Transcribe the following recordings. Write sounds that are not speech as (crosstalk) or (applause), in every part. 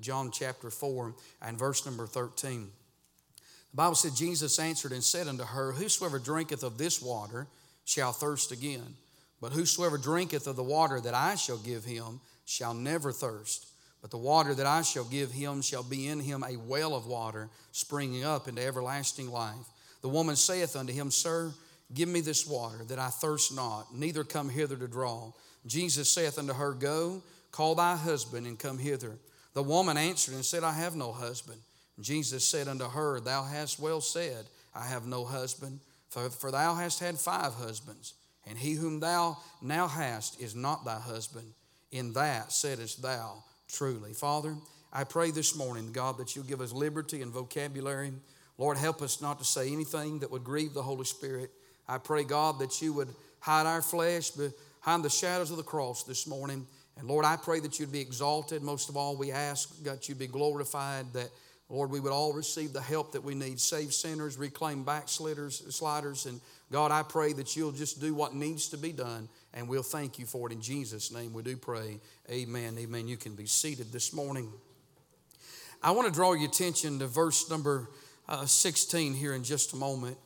John chapter 4 and verse number 13. The Bible said, Jesus answered and said unto her, Whosoever drinketh of this water shall thirst again. But whosoever drinketh of the water that I shall give him shall never thirst. But the water that I shall give him shall be in him a well of water springing up into everlasting life. The woman saith unto him, Sir, give me this water that I thirst not, neither come hither to draw. Jesus saith unto her, Go, call thy husband and come hither. The woman answered and said, I have no husband. Jesus said unto her, Thou hast well said, I have no husband, for, for thou hast had five husbands, and he whom thou now hast is not thy husband. In that saidest thou truly. Father, I pray this morning, God, that you'll give us liberty and vocabulary. Lord, help us not to say anything that would grieve the Holy Spirit. I pray, God, that you would hide our flesh behind the shadows of the cross this morning. And Lord, I pray that you'd be exalted. Most of all, we ask, God, you'd be glorified, that, Lord, we would all receive the help that we need. Save sinners, reclaim backsliders, sliders. And God, I pray that you'll just do what needs to be done. And we'll thank you for it in Jesus' name. We do pray. Amen. Amen. You can be seated this morning. I want to draw your attention to verse number uh, 16 here in just a moment.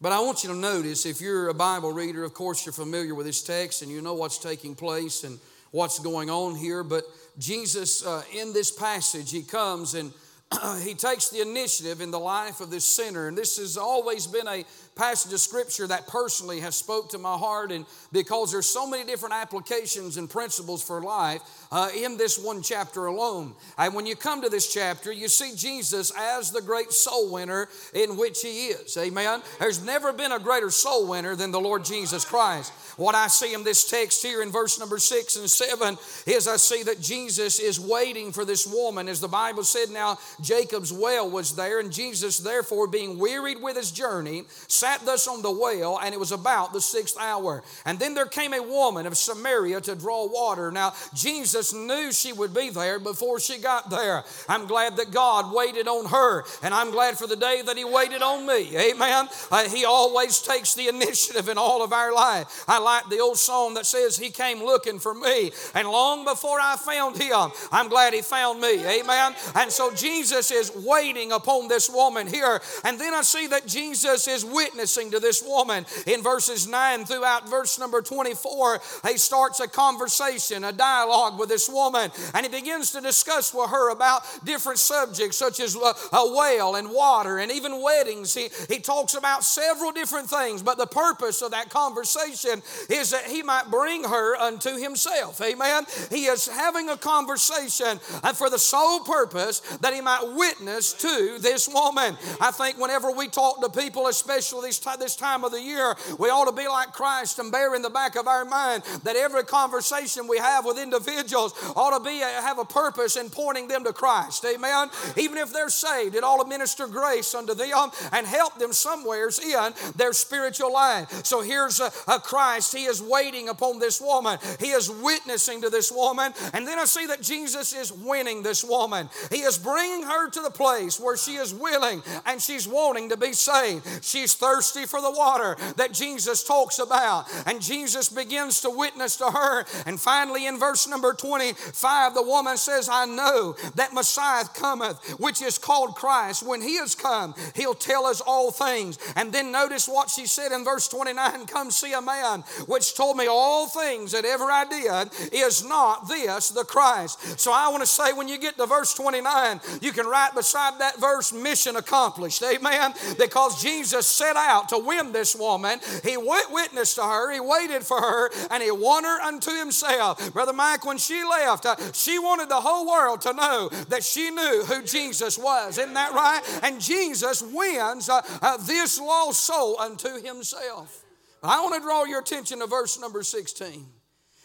But I want you to notice if you're a Bible reader, of course, you're familiar with this text and you know what's taking place and what's going on here. But Jesus, uh, in this passage, he comes and (clears throat) he takes the initiative in the life of this sinner. And this has always been a passage of scripture that personally has spoke to my heart and because there's so many different applications and principles for life uh, in this one chapter alone. And when you come to this chapter you see jesus as the great soul winner in which he is. Amen? There's never been a greater soul winner than the lord jesus christ. What i see in this text here in verse number six and seven is i see that jesus is waiting for this woman. As the bible said now jacob's well was there and jesus therefore being wearied with his journey sat thus on the well, and it was about the sixth hour. And then there came a woman of Samaria to draw water. Now, Jesus knew she would be there before she got there. I'm glad that God waited on her, and I'm glad for the day that He waited on me. Amen. Uh, he always takes the initiative in all of our life. I like the old song that says, He came looking for me, and long before I found Him, I'm glad He found me. Amen. And so Jesus is waiting upon this woman here. And then I see that Jesus is with witnessing to this woman. In verses 9 throughout verse number 24, he starts a conversation, a dialogue with this woman, and he begins to discuss with her about different subjects such as a whale and water and even weddings. He, he talks about several different things, but the purpose of that conversation is that he might bring her unto himself. Amen. He is having a conversation for the sole purpose that he might witness to this woman. I think whenever we talk to people, especially this, this time of the year, we ought to be like Christ and bear in the back of our mind that every conversation we have with individuals ought to be uh, have a purpose in pointing them to Christ. Amen. Even if they're saved, it ought to minister grace unto them and help them somewheres in their spiritual life. So here's a, a Christ. He is waiting upon this woman. He is witnessing to this woman. And then I see that Jesus is winning this woman. He is bringing her to the place where she is willing and she's wanting to be saved. She's thirsty thirsty for the water that Jesus talks about. And Jesus begins to witness to her. And finally, in verse number 25, the woman says, I know that Messiah cometh, which is called Christ. When he has come, he'll tell us all things. And then notice what she said in verse 29 Come see a man which told me all things that ever I did. Is not this the Christ? So I want to say, when you get to verse 29, you can write beside that verse, mission accomplished. Amen. Because Jesus set out to win this woman. He witnessed to her, he waited for her, and he won her unto himself. Brother Mike, when she left, uh, she wanted the whole world to know that she knew who Jesus was. Isn't that right? And Jesus wins uh, uh, this lost soul unto himself. I want to draw your attention to verse number 16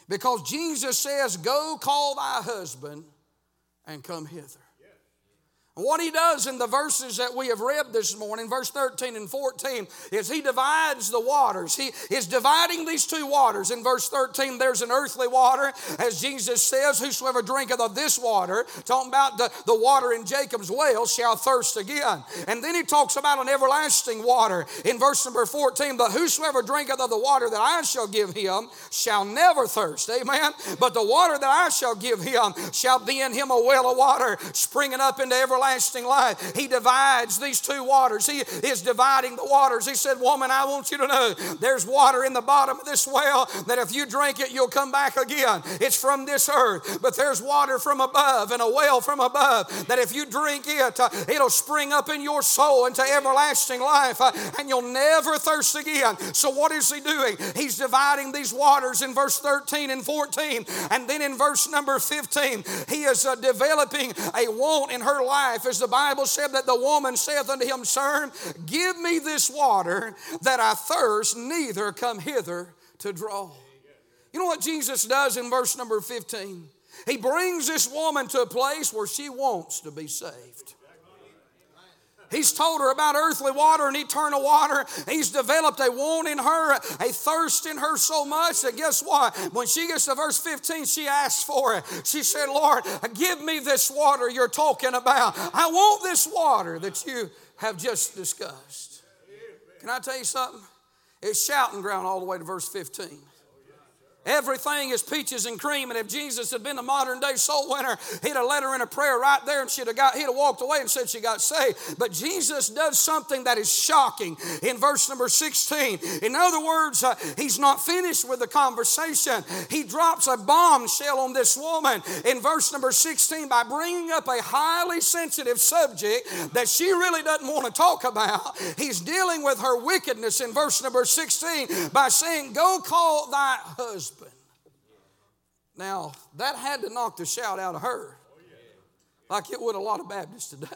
because Jesus says, Go call thy husband and come hither. What he does in the verses that we have read this morning, verse 13 and 14, is he divides the waters. He is dividing these two waters. In verse 13, there's an earthly water, as Jesus says, Whosoever drinketh of this water, talking about the, the water in Jacob's well, shall thirst again. And then he talks about an everlasting water in verse number 14, But whosoever drinketh of the water that I shall give him shall never thirst. Amen. But the water that I shall give him shall be in him a well of water springing up into everlasting everlasting life. He divides these two waters. He is dividing the waters. He said, Woman, I want you to know there's water in the bottom of this well that if you drink it, you'll come back again. It's from this earth, but there's water from above and a well from above that if you drink it, uh, it'll spring up in your soul into everlasting life uh, and you'll never thirst again. So, what is he doing? He's dividing these waters in verse 13 and 14. And then in verse number 15, he is uh, developing a want in her life life, as the Bible said, that the woman saith unto him, Sir, give me this water that I thirst, neither come hither to draw. You know what Jesus does in verse number 15? He brings this woman to a place where she wants to be saved. He's told her about earthly water and eternal water. He's developed a want in her, a thirst in her so much that guess what? When she gets to verse 15, she asks for it. She said, Lord, give me this water you're talking about. I want this water that you have just discussed. Can I tell you something? It's shouting ground all the way to verse 15. Everything is peaches and cream. And if Jesus had been a modern day soul winner, he'd have let her in a prayer right there and she'd have got, he'd have walked away and said she got saved. But Jesus does something that is shocking in verse number 16. In other words, uh, he's not finished with the conversation. He drops a bombshell on this woman in verse number 16 by bringing up a highly sensitive subject that she really doesn't want to talk about. He's dealing with her wickedness in verse number 16 by saying, Go call thy husband. Now, that had to knock the shout out of her, like it would a lot of Baptists today.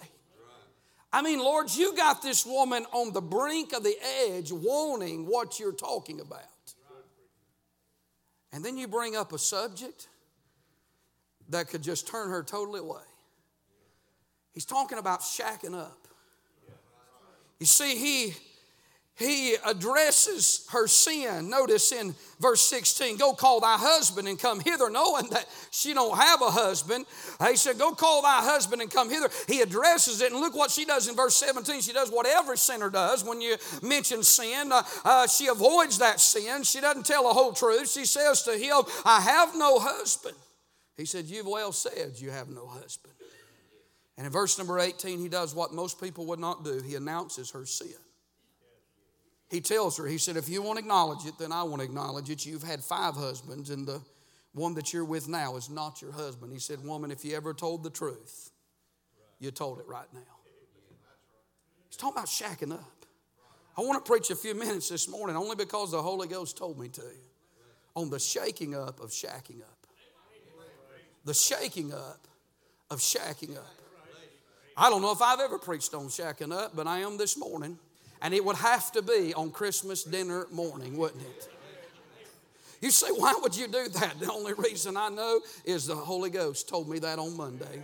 I mean, Lord, you got this woman on the brink of the edge wanting what you're talking about. And then you bring up a subject that could just turn her totally away. He's talking about shacking up. You see, he he addresses her sin. Notice in verse 16, go call thy husband and come hither, (laughs) knowing that she don't have a husband. He said, go call thy husband and come hither. He addresses it, and look what she does in verse 17. She does what every sinner does when you mention sin. Uh, uh, she avoids that sin. She doesn't tell the whole truth. She says to him, I have no husband. He said, you've well said you have no husband. And in verse number 18, he does what most people would not do. He announces her sin. He tells her, he said, if you won't acknowledge it, then I won't acknowledge it. You've had five husbands, and the one that you're with now is not your husband. He said, Woman, if you ever told the truth, you told it right now. He's talking about shacking up. I want to preach a few minutes this morning only because the Holy Ghost told me to on the shaking up of shacking up. The shaking up of shacking up. I don't know if I've ever preached on shacking up, but I am this morning. And it would have to be on Christmas dinner morning, wouldn't it? You say, why would you do that? The only reason I know is the Holy Ghost told me that on Monday.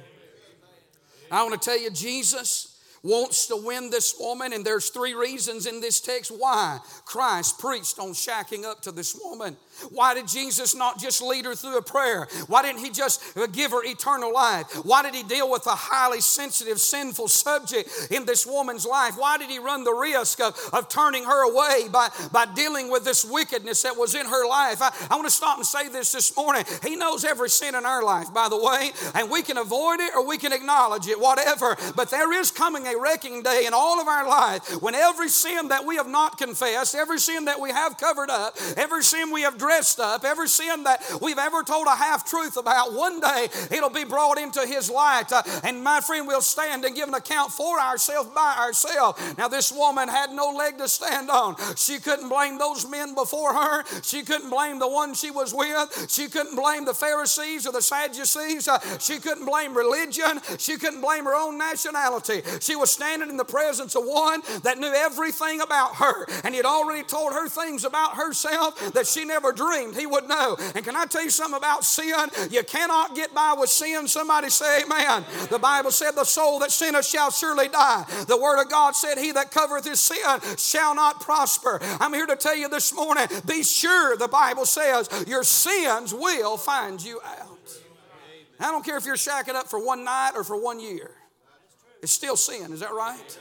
I want to tell you, Jesus wants to win this woman, and there's three reasons in this text why Christ preached on shacking up to this woman. Why did Jesus not just lead her through a prayer? Why didn't he just uh, give her eternal life? Why did he deal with a highly sensitive, sinful subject in this woman's life? Why did he run the risk of, of turning her away by, by dealing with this wickedness that was in her life? I, I want to stop and say this this morning. He knows every sin in our life, by the way, and we can avoid it or we can acknowledge it, whatever. But there is coming a wrecking day in all of our life when every sin that we have not confessed, every sin that we have covered up, every sin we have dressed up, every sin that we've ever told a half truth about, one day it'll be brought into His light. Uh, and my friend, we'll stand and give an account for ourselves by ourselves. Now, this woman had no leg to stand on. She couldn't blame those men before her. She couldn't blame the one she was with. She couldn't blame the Pharisees or the Sadducees. Uh, she couldn't blame religion. She couldn't blame her own nationality. She was standing in the presence of one that knew everything about her. And he had already told her things about herself that she never dreamed, he would know. And can I tell you something about sin? You cannot get by with sin. Somebody say amen. The Bible said, The soul that sinneth shall surely die. The Word of God said, He that covereth his sin shall not prosper. I'm here to tell you this morning be sure, the Bible says, your sins will find you out. I don't care if you're shacking up for one night or for one year, it's still sin. Is that right?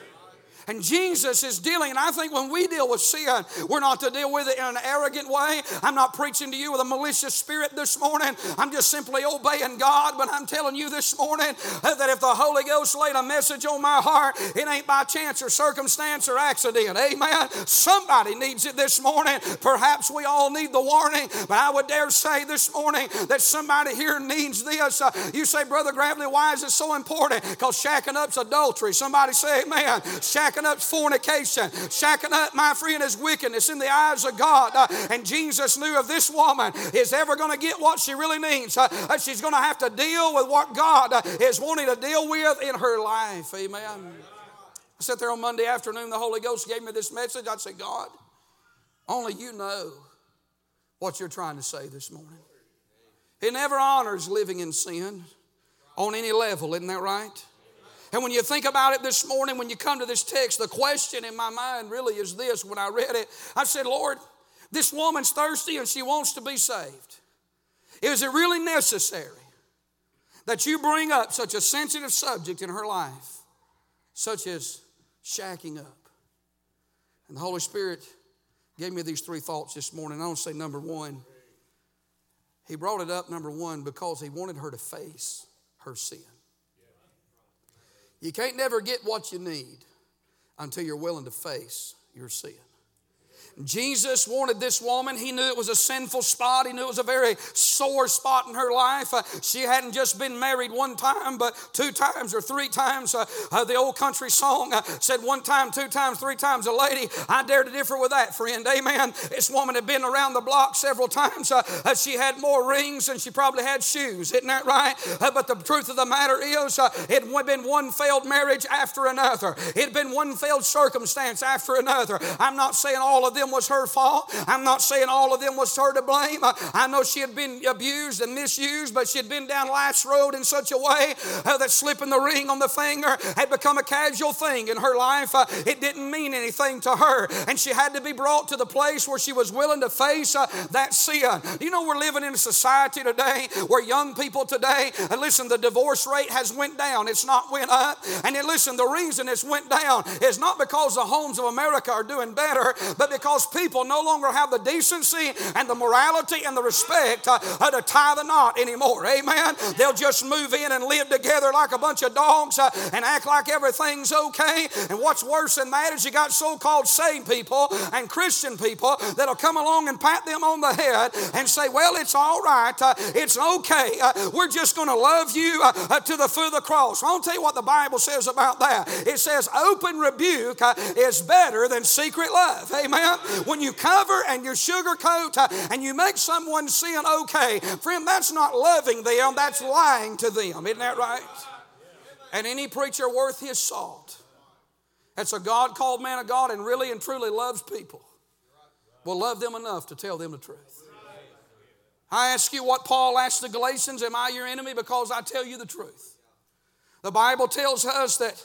And Jesus is dealing, and I think when we deal with sin, we're not to deal with it in an arrogant way. I'm not preaching to you with a malicious spirit this morning. I'm just simply obeying God, but I'm telling you this morning that if the Holy Ghost laid a message on my heart, it ain't by chance or circumstance or accident. Amen. Somebody needs it this morning. Perhaps we all need the warning, but I would dare say this morning that somebody here needs this. Uh, you say, Brother Gravely, why is it so important? Because shacking up's adultery. Somebody say, Amen. Shacking up fornication, shacking up, my friend, is wickedness in the eyes of God. Uh, and Jesus knew if this woman is ever going to get what she really needs, uh, uh she's going to have to deal with what God uh, is wanting to deal with in her life. Amen. I sat there on Monday afternoon, the Holy Ghost gave me this message. I'd say, God, only you know what you're trying to say this morning. He never honors living in sin on any level, isn't that right? And when you think about it this morning, when you come to this text, the question in my mind really is this when I read it, I said, Lord, this woman's thirsty and she wants to be saved. Is it really necessary that you bring up such a sensitive subject in her life, such as shacking up? And the Holy Spirit gave me these three thoughts this morning. I to say number one, He brought it up, number one, because He wanted her to face her sin. You can't never get what you need until you're willing to face your sin. Jesus wanted this woman. He knew it was a sinful spot. He knew it was a very sore spot in her life. Uh, she hadn't just been married one time, but two times or three times. Uh, uh, the old country song uh, said one time, two times, three times a lady. I dare to differ with that, friend. Amen. This woman had been around the block several times. Uh, uh, she had more rings than she probably had shoes. Isn't that right? but the truth of the matter is, it had been one failed marriage after another. It had been one failed circumstance after another. I'm not saying all of them them was her fault. I'm not saying all of them was her to blame. I know she had been abused and misused, but she had been down life's road in such a way uh, that slipping the ring on the finger had become a casual thing in her life. Uh, it didn't mean anything to her, and she had to be brought to the place where she was willing to face uh, that sin. You know, we're living in a society today where young people today, and listen, the divorce rate has went down. It's not went up. And listen, the reason it's went down is not because the homes of America are doing better, but because because people no longer have the decency and the morality and the respect uh, uh, to tie the knot anymore. Amen. They'll just move in and live together like a bunch of dogs uh, and act like everything's okay. And what's worse than that is you got so called saved people and Christian people that'll come along and pat them on the head and say, Well, it's all right. Uh, it's okay. Uh, we're just going to love you uh, to the foot of the cross. I'll tell you what the Bible says about that. It says, Open rebuke is better than secret love. Amen when you cover and you sugarcoat uh, and you make someone sin okay, friend, that's not loving them, that's lying to them. Isn't that right? And any preacher worth his salt, that's a God called man of God and really and truly loves people, will love them enough to tell them the truth. I ask you what Paul asked the Galatians Am I your enemy? Because I tell you the truth. The Bible tells us that,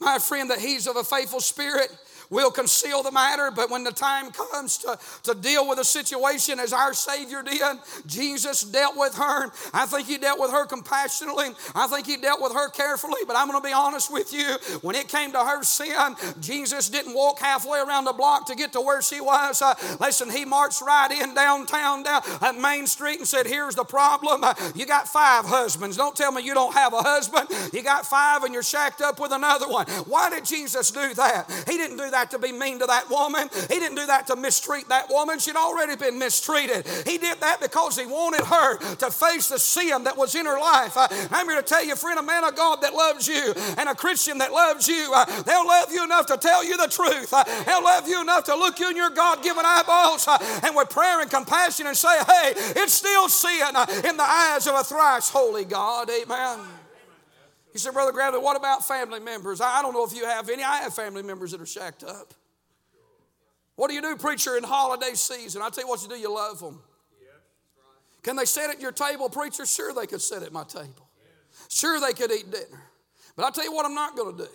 my friend, that he's of a faithful spirit We'll conceal the matter, but when the time comes to, to deal with a situation as our Savior did, Jesus dealt with her. I think He dealt with her compassionately. I think He dealt with her carefully, but I'm going to be honest with you. When it came to her sin, Jesus didn't walk halfway around the block to get to where she was. Uh, listen, He marched right in downtown, down at Main Street, and said, Here's the problem. Uh, you got five husbands. Don't tell me you don't have a husband. You got five and you're shacked up with another one. Why did Jesus do that? He didn't do that to be mean to that woman. He didn't do that to mistreat that woman. She'd already been mistreated. He did that because he wanted her to face the sin that was in her life. Uh, I'm here to tell you, friend, a man of God that loves you and a Christian that loves you, uh, they'll love you enough to tell you the truth. Uh, they'll love you enough to look you in your God given eyeballs and with prayer and compassion and say, hey, it's still sin in the eyes of a thrice holy God. Amen. He said, Brother Gravely, what about family members? I don't know if you have any. I have family members that are shacked up. What do you do, preacher, in holiday season? I tell you what you do, you love them. Can they sit at your table, preacher? Sure, they could sit at my table. Sure, they could eat dinner. But I'll tell you what I'm not going to do.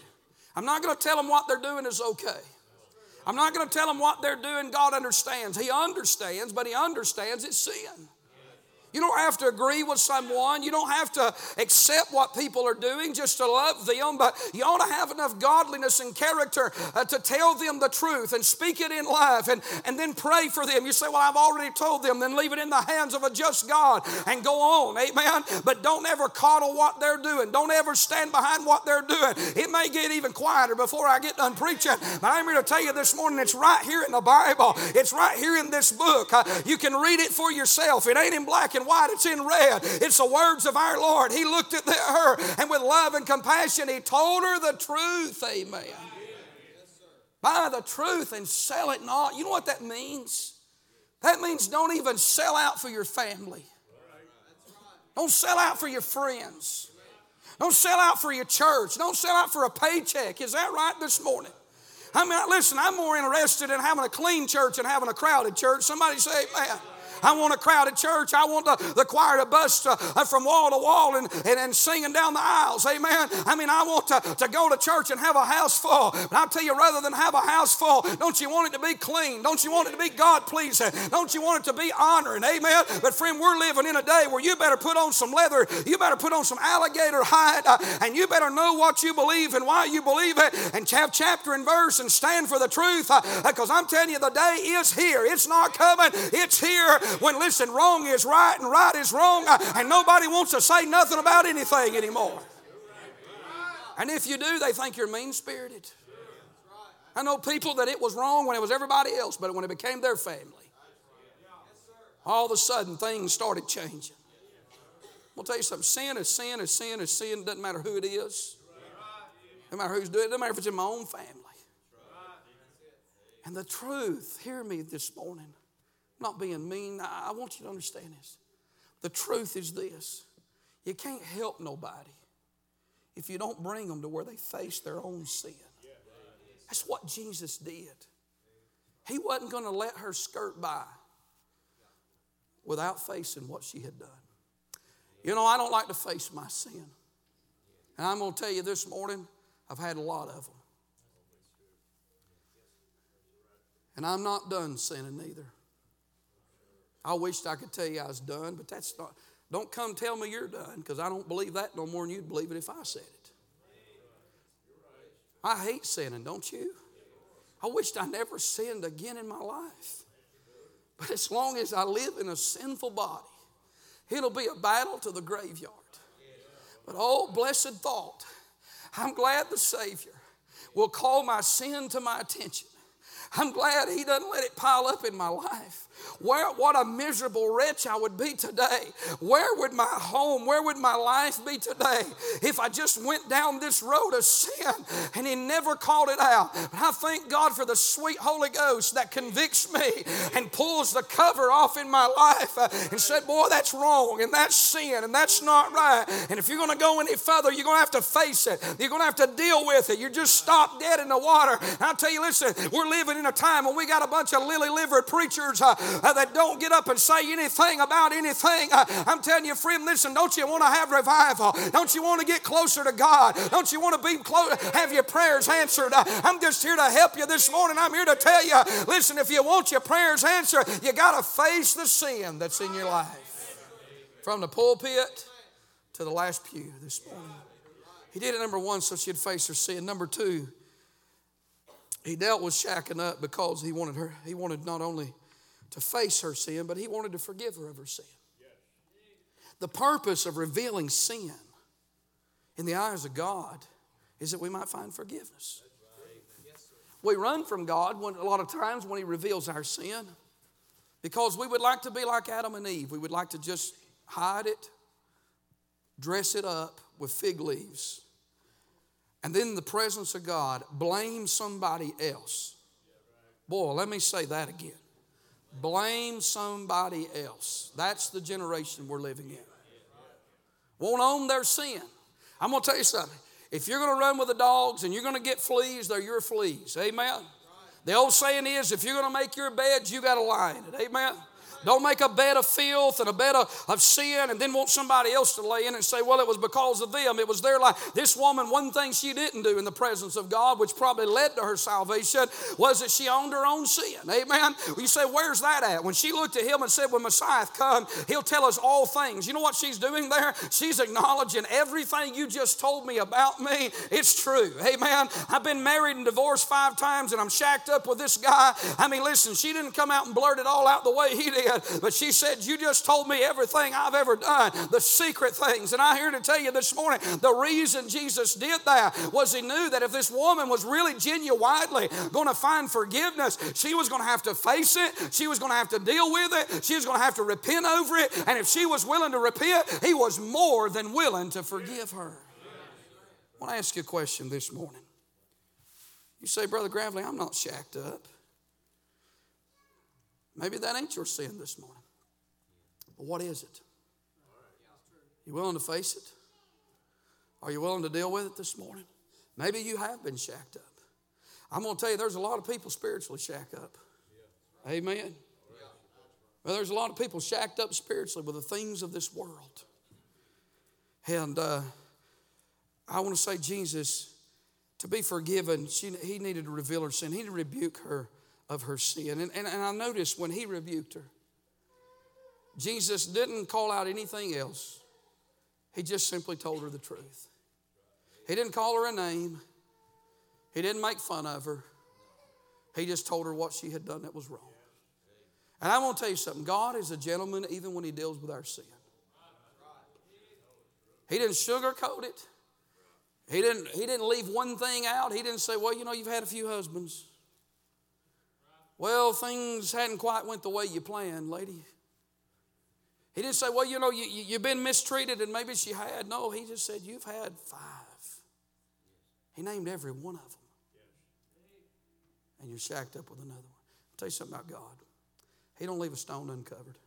I'm not going to tell them what they're doing is okay. I'm not going to tell them what they're doing. God understands. He understands, but He understands it's sin. You don't have to agree with someone. You don't have to accept what people are doing just to love them, but you ought to have enough godliness and character uh, to tell them the truth and speak it in love and, and then pray for them. You say, Well, I've already told them, then leave it in the hands of a just God and go on. Amen. But don't ever coddle what they're doing. Don't ever stand behind what they're doing. It may get even quieter before I get done preaching, but I'm here to tell you this morning it's right here in the Bible, it's right here in this book. Uh, you can read it for yourself. It ain't in black and white, it's in red. It's the words of our Lord. He looked at her and with love and compassion, He told her the truth. Amen. Buy the truth and sell it not. You know what that means? That means don't even sell out for your family. Don't sell out for your friends. Don't sell out for your church. Don't sell out for a paycheck. Is that right this morning? I mean, listen, I'm more interested in having a clean church than having a crowded church. Somebody say, man. I want a crowded church. I want the, the choir to bust uh, from wall to wall and, and, and singing down the aisles. Amen. I mean, I want to, to go to church and have a house full. But I'll tell you, rather than have a house full, don't you want it to be clean? Don't you want it to be God pleasing? Don't you want it to be honoring? Amen. But friend, we're living in a day where you better put on some leather, you better put on some alligator hide, uh, and you better know what you believe and why you believe it, and have chapter and verse and stand for the truth. Because uh, I'm telling you, the day is here. It's not coming. It's here when, listen, wrong is right and right is wrong, uh, and nobody wants to say nothing about anything anymore. And if you do, they think you're mean spirited. I know people that it was wrong when it was everybody else, but when it became their family, all of a sudden things started changing. I'm gonna tell you something sin is sin is sin is sin. It doesn't matter who it is. No matter who's doing it, it doesn't matter if it's in my own family. And the truth, hear me this morning, not being mean. I want you to understand this. The truth is this you can't help nobody if you don't bring them to where they face their own sin. That's what Jesus did. He wasn't going to let her skirt by without facing what she had done. You know, I don't like to face my sin. And I'm going to tell you this morning, I've had a lot of them. And I'm not done sinning either. I wished I could tell you I was done, but that's not. Don't come tell me you're done because I don't believe that no more than you'd believe it if I said it. I hate sinning, don't you? I wished I never sinned again in my life. But as long as I live in a sinful body, it'll be a battle to the graveyard. But oh, blessed thought, I'm glad the Savior will call my sin to my attention. I'm glad He doesn't let it pile up in my life. Where, what a miserable wretch I would be today. Where would my home, where would my life be today if I just went down this road of sin and He never called it out? But I thank God for the sweet Holy Ghost that convicts me and pulls the cover off in my life uh, and said, Boy, that's wrong and that's sin and that's not right. And if you're going to go any further, you're going to have to face it. You're going to have to deal with it. You just stop dead in the water. I'll tell you, listen, we're living in a time when we got a bunch of lily livered preachers. Uh, that don't get up and say anything about anything. Uh, I'm telling you, friend, listen, don't you want to have revival? Don't you want to get closer to God? Don't you want to be close, have your prayers answered? Uh, I'm just here to help you this morning. I'm here to tell you, listen, if you want your prayers answered, you got to face the sin that's in your life. From the pulpit to the last pew this morning. He did it number one so she'd face her sin. Number two, he dealt with shacking up because he wanted her, he wanted not only to face her sin, but he wanted to forgive her of her sin. The purpose of revealing sin in the eyes of God is that we might find forgiveness. We run from God when, a lot of times when He reveals our sin because we would like to be like Adam and Eve. We would like to just hide it, dress it up with fig leaves, and then in the presence of God, blame somebody else. Boy, let me say that again. Blame somebody else. That's the generation we're living in. Won't own their sin. I'm going to tell you something. If you're going to run with the dogs and you're going to get fleas, they're your fleas. Amen. The old saying is if you're going to make your bed, you got to lie in it. Amen. Don't make a bed of filth and a bed of, of sin and then want somebody else to lay in and say, well, it was because of them. It was their life. This woman, one thing she didn't do in the presence of God, which probably led to her salvation, was that she owned her own sin. Amen. You say, where's that at? When she looked at him and said, when Messiah come, he'll tell us all things. You know what she's doing there? She's acknowledging everything you just told me about me. It's true. Amen. I've been married and divorced five times and I'm shacked up with this guy. I mean, listen, she didn't come out and blurt it all out the way he did, but she said, You just told me everything I've ever done, the secret things. And I'm here to tell you this morning the reason Jesus did that was he knew that if this woman was really genuinely going to find forgiveness, she was going to have to face it, she was going to have to deal with it, she was going to have to repent over it. And if she was willing to repent, he was more than willing to forgive her. I want to ask you a question this morning. You say, Brother Gravely, I'm not shacked up. Maybe that ain't your sin this morning. But what is it? You willing to face it? Are you willing to deal with it this morning? Maybe you have been shacked up. I'm going to tell you, there's a lot of people spiritually shacked up. Amen. Well, there's a lot of people shacked up spiritually with the things of this world. And uh, I want to say, Jesus, to be forgiven, she, he needed to reveal her sin. He needed to rebuke her of her sin. And, and, and I noticed when he rebuked her, Jesus didn't call out anything else. He just simply told her the truth. He didn't call her a name. He didn't make fun of her. He just told her what she had done that was wrong. And I want to tell you something God is a gentleman even when he deals with our sin. He didn't sugarcoat it. He didn't, he didn't leave one thing out. He didn't say, well, you know, you've had a few husbands. Well, things hadn't quite went the way you planned, lady. He didn't say, well, you know, you, you, have been mistreated and maybe she had. No, he just said, you've had five. He named every one of them. And you're shacked up with another one. I'll tell you something about God. He don't leave a stone uncovered.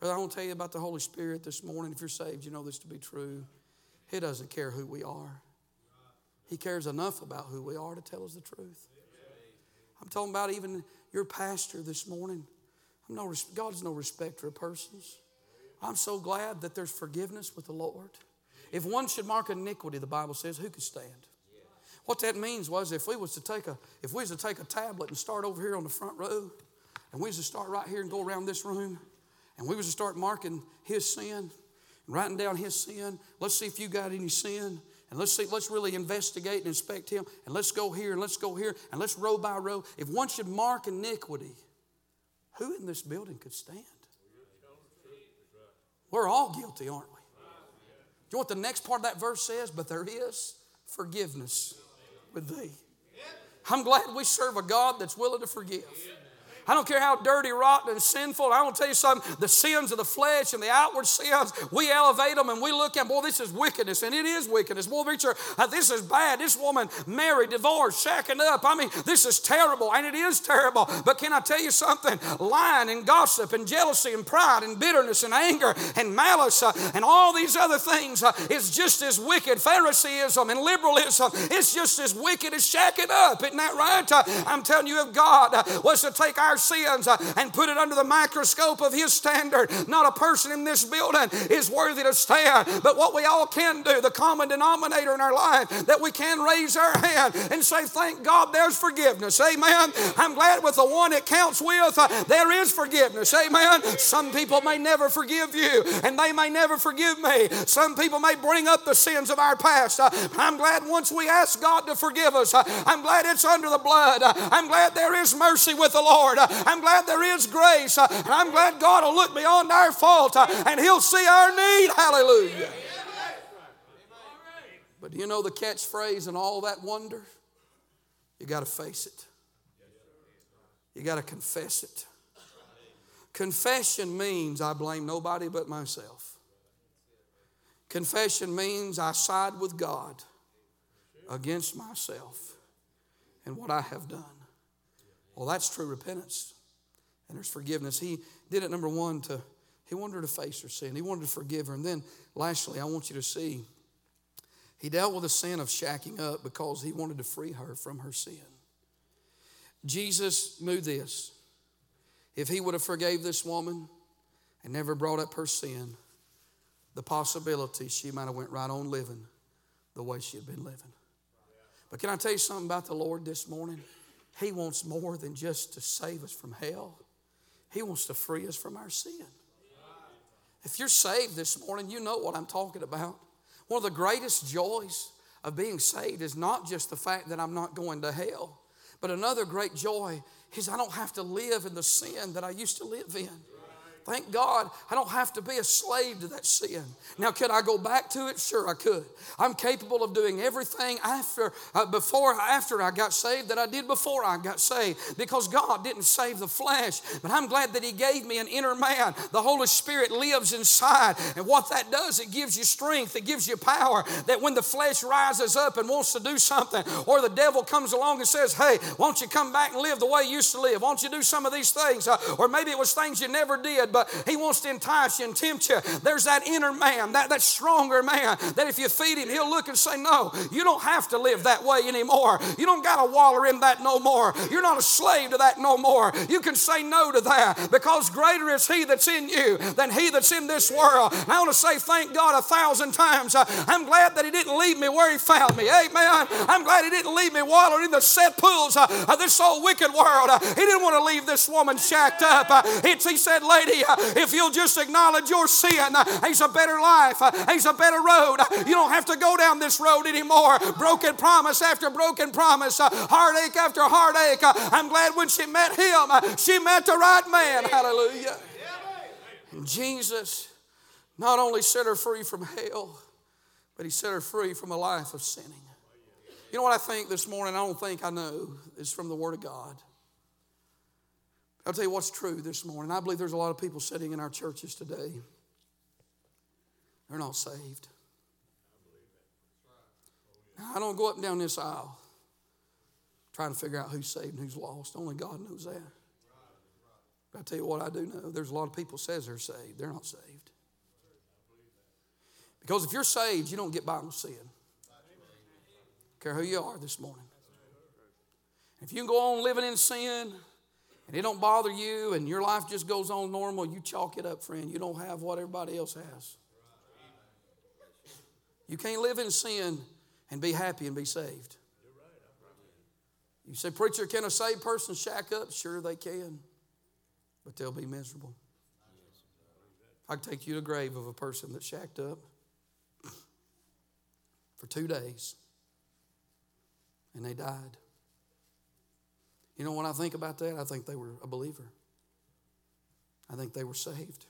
Brother, I want to tell you about the Holy Spirit this morning. If you're saved, you know this to be true. He doesn't care who we are. He cares enough about who we are to tell us the truth. I'm talking about even your pastor this morning. I'm no, God is no respecter of persons. I'm so glad that there's forgiveness with the Lord. If one should mark iniquity, the Bible says, who could stand? What that means was if we was to take a if we was to take a tablet and start over here on the front row, and we was to start right here and go around this room, and we was to start marking his sin, writing down his sin. Let's see if you got any sin. And let's see, let's really investigate and inspect him. And let's go here and let's go here and let's row by row. If one should mark iniquity, who in this building could stand? We're all guilty, aren't we? Do You know what the next part of that verse says? But there is forgiveness with thee. I'm glad we serve a God that's willing to forgive. I don't care how dirty, rotten, and sinful. I want to tell you something the sins of the flesh and the outward sins, we elevate them and we look at, boy, this is wickedness, and it is wickedness. Boy, preacher, uh, this is bad. This woman married, divorced, shacking up. I mean, this is terrible, and it is terrible. But can I tell you something? Lying and gossip and jealousy and pride and bitterness and anger and malice uh, and all these other things uh, is just as wicked. Phariseeism and liberalism is just as wicked as shacking up. Isn't that right? Uh, I'm telling you, if God uh, was to take our our sins uh, and put it under the microscope of His standard. Not a person in this building is worthy to stand, but what we all can do, the common denominator in our life, that we can raise our hand and say, Thank God there's forgiveness. Amen. I'm glad with the one it counts with, uh, there is forgiveness. Amen. Some people may never forgive you, and they may never forgive me. Some people may bring up the sins of our past. Uh, I'm glad once we ask God to forgive us, uh, I'm glad it's under the blood. Uh, I'm glad there is mercy with the Lord. I'm glad there is grace. Uh, and I'm glad God will look beyond our fault uh, and He'll see our need. Hallelujah. But do you know the catchphrase and all that wonder? You got to face it. You got to confess it. Confession means I blame nobody but myself. Confession means I side with God against myself and what I have done. Well, that's true repentance. And there's forgiveness. He did it, number one, to he wanted her to face her sin. He wanted to forgive her. And then lastly, I want you to see he dealt with the sin of shacking up because he wanted to free her from her sin. Jesus knew this. If he would have forgave this woman and never brought up her sin, the possibility she might have went right on living the way she had been living. But can I tell you something about the Lord this morning? He wants more than just to save us from hell. He wants to free us from our sin. If you're saved this morning, you know what I'm talking about. One of the greatest joys of being saved is not just the fact that I'm not going to hell, but another great joy is I don't have to live in the sin that I used to live in. Thank God I don't have to be a slave to that sin. Now, could I go back to it? Sure, I could. I'm capable of doing everything after, uh, before, after I got saved that I did before I got saved because God didn't save the flesh. But I'm glad that He gave me an inner man. The Holy Spirit lives inside. And what that does, it gives you strength, it gives you power that when the flesh rises up and wants to do something, or the devil comes along and says, Hey, won't you come back and live the way you used to live? Won't you do some of these things? Uh, or maybe it was things you never did but He wants to entice you and tempt you. There's that inner man, that, that stronger man, that if you feed him, he'll look and say, No, you don't have to live that way anymore. You don't got to waller in that no more. You're not a slave to that no more. You can say no to that because greater is He that's in you than He that's in this world. And I want to say thank God a thousand times. Uh, I'm glad that He didn't leave me where He found me. Amen. I'm glad He didn't leave me wallowing in the set pools uh, of this old wicked world. Uh, he didn't want to leave this woman shacked up. he said, Lady, (laughs) if you'll just acknowledge your sin, uh, He's a better life, uh, He's a better road. Uh, you don't have to go down this road anymore. Broken promise after broken promise, heartache after heartache. I'm glad when she met Him, she met the right man. Hallelujah. Jesus not only set her free from hell, but He set her free from a life of sinning. You know what I think this morning? I don't think I know. It's from the Word of God. I'll tell you what's true this morning. I believe there's a lot of people sitting in our churches today. They're not saved. Now, I don't go up and down this aisle trying to figure out who's saved and who's lost. Only God knows that. But I tell you what I do know. There's a lot of people says they're saved. They're not saved. Because if you're saved, you don't get by with sin. Care who you are this morning. If you can go on living in sin, and it don't bother you and your life just goes on normal, you chalk it up, friend. You don't have what everybody else has. You can't live in sin and be happy and be saved. You say, Preacher, can a saved person shack up? Sure, they can, but they'll be miserable. I can take you to the grave of a person that shacked up for two days and they died. You know what I think about that? I think they were a believer. I think they were saved.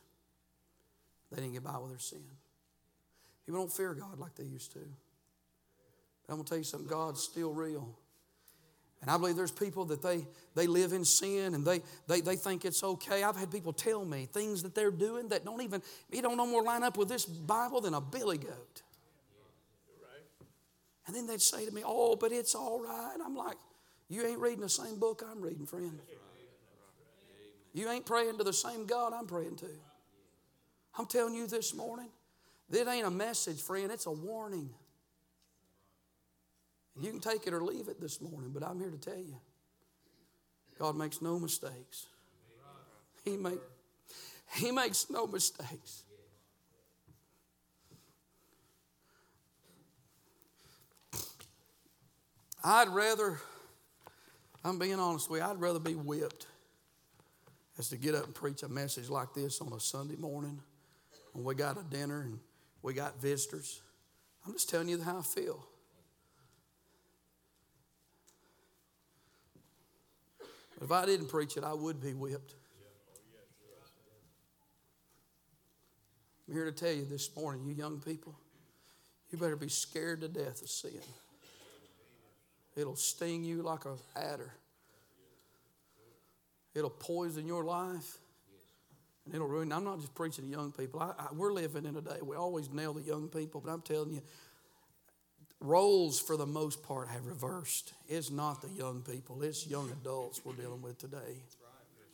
They didn't get by with their sin. People don't fear God like they used to. But I'm going to tell you something God's still real. And I believe there's people that they, they live in sin and they, they, they think it's okay. I've had people tell me things that they're doing that don't even, you don't no more line up with this Bible than a billy goat. And then they'd say to me, Oh, but it's all right. I'm like, you ain't reading the same book I'm reading, friend. You ain't praying to the same God I'm praying to. I'm telling you this morning, this ain't a message, friend, it's a warning. And You can take it or leave it this morning, but I'm here to tell you God makes no mistakes. He, make, he makes no mistakes. I'd rather I'm being honest with you, I'd rather be whipped as to get up and preach a message like this on a Sunday morning when we got a dinner and we got visitors. I'm just telling you how I feel. But if I didn't preach it, I would be whipped. I'm here to tell you this morning, you young people, you better be scared to death of sin. It'll sting you like a adder. It'll poison your life. And it'll ruin. I'm not just preaching to young people. I, I, we're living in a day. We always nail the young people, but I'm telling you, roles for the most part have reversed. It's not the young people, it's young adults we're dealing with today.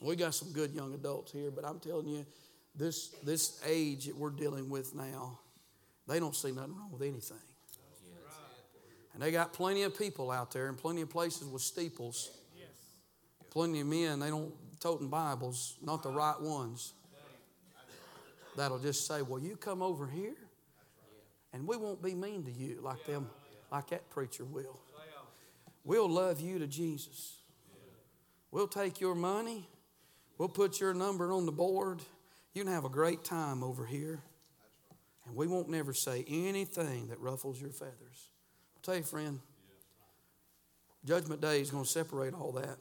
We got some good young adults here, but I'm telling you, this, this age that we're dealing with now, they don't see nothing wrong with anything. And they got plenty of people out there and plenty of places with steeples. Plenty of men, they don't toting Bibles, not the right ones, that'll just say, Well, you come over here, and we won't be mean to you like them, like that preacher will. We'll love you to Jesus. We'll take your money. We'll put your number on the board. You can have a great time over here. And we won't never say anything that ruffles your feathers. I'll tell you, friend, Judgment Day is going to separate all that.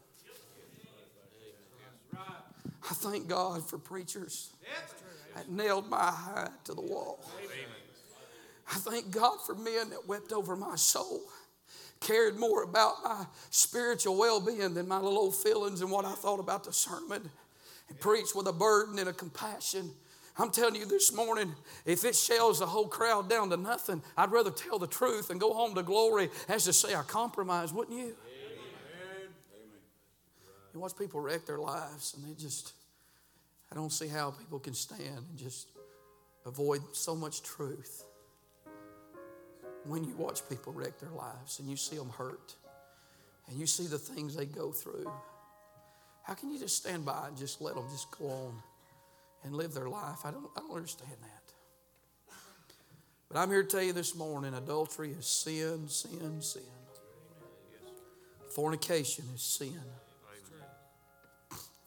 I thank God for preachers that nailed my hide to the wall. I thank God for men that wept over my soul, cared more about my spiritual well being than my little old feelings and what I thought about the sermon, and preached with a burden and a compassion. I'm telling you this morning, if it shells the whole crowd down to nothing, I'd rather tell the truth and go home to glory as to say I compromise, wouldn't you? Amen. You watch people wreck their lives and they just, I don't see how people can stand and just avoid so much truth. When you watch people wreck their lives and you see them hurt and you see the things they go through, how can you just stand by and just let them just go on? And live their life. I don't, I don't understand that. But I'm here to tell you this morning adultery is sin, sin, sin. Fornication is sin.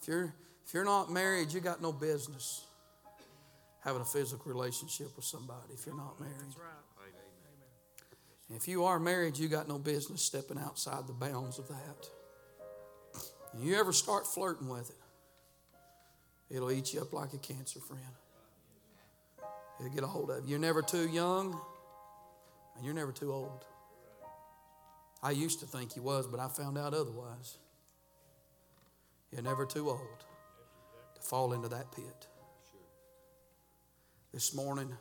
If you're, if you're not married, you got no business having a physical relationship with somebody if you're not married. And if you are married, you got no business stepping outside the bounds of that. And you ever start flirting with it, It'll eat you up like a cancer, friend. It'll get a hold of you. You're never too young, and you're never too old. I used to think you was, but I found out otherwise. You're never too old to fall into that pit. This morning,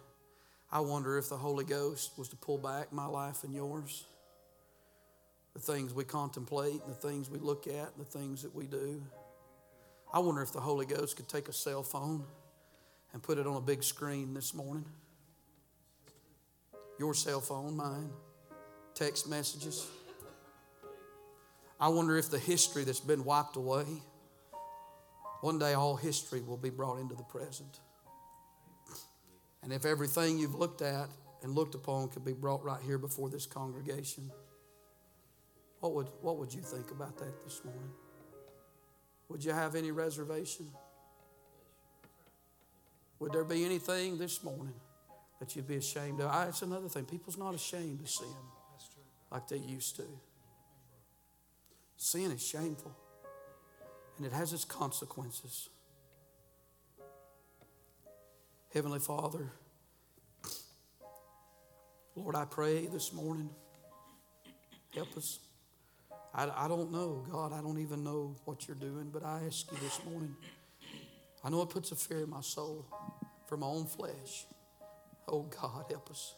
I wonder if the Holy Ghost was to pull back my life and yours. The things we contemplate, the things we look at, the things that we do. I wonder if the Holy Ghost could take a cell phone and put it on a big screen this morning. Your cell phone, mine, text messages. I wonder if the history that's been wiped away, one day all history will be brought into the present. And if everything you've looked at and looked upon could be brought right here before this congregation, what would, what would you think about that this morning? Would you have any reservation? Would there be anything this morning that you'd be ashamed of? I, it's another thing. People's not ashamed to sin like they used to. Sin is shameful, and it has its consequences. Heavenly Father, Lord, I pray this morning, help us. I, I don't know, God, I don't even know what you're doing, but I ask you this morning. I know it puts a fear in my soul for my own flesh. Oh, God, help us.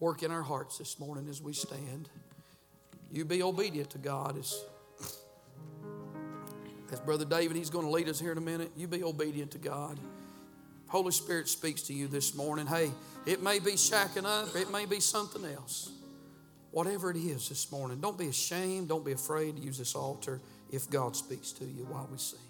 Work in our hearts this morning as we stand. You be obedient to God as, as Brother David, he's going to lead us here in a minute. You be obedient to God. Holy Spirit speaks to you this morning. Hey, it may be shacking up, it may be something else. Whatever it is this morning, don't be ashamed, don't be afraid to use this altar if God speaks to you while we sing.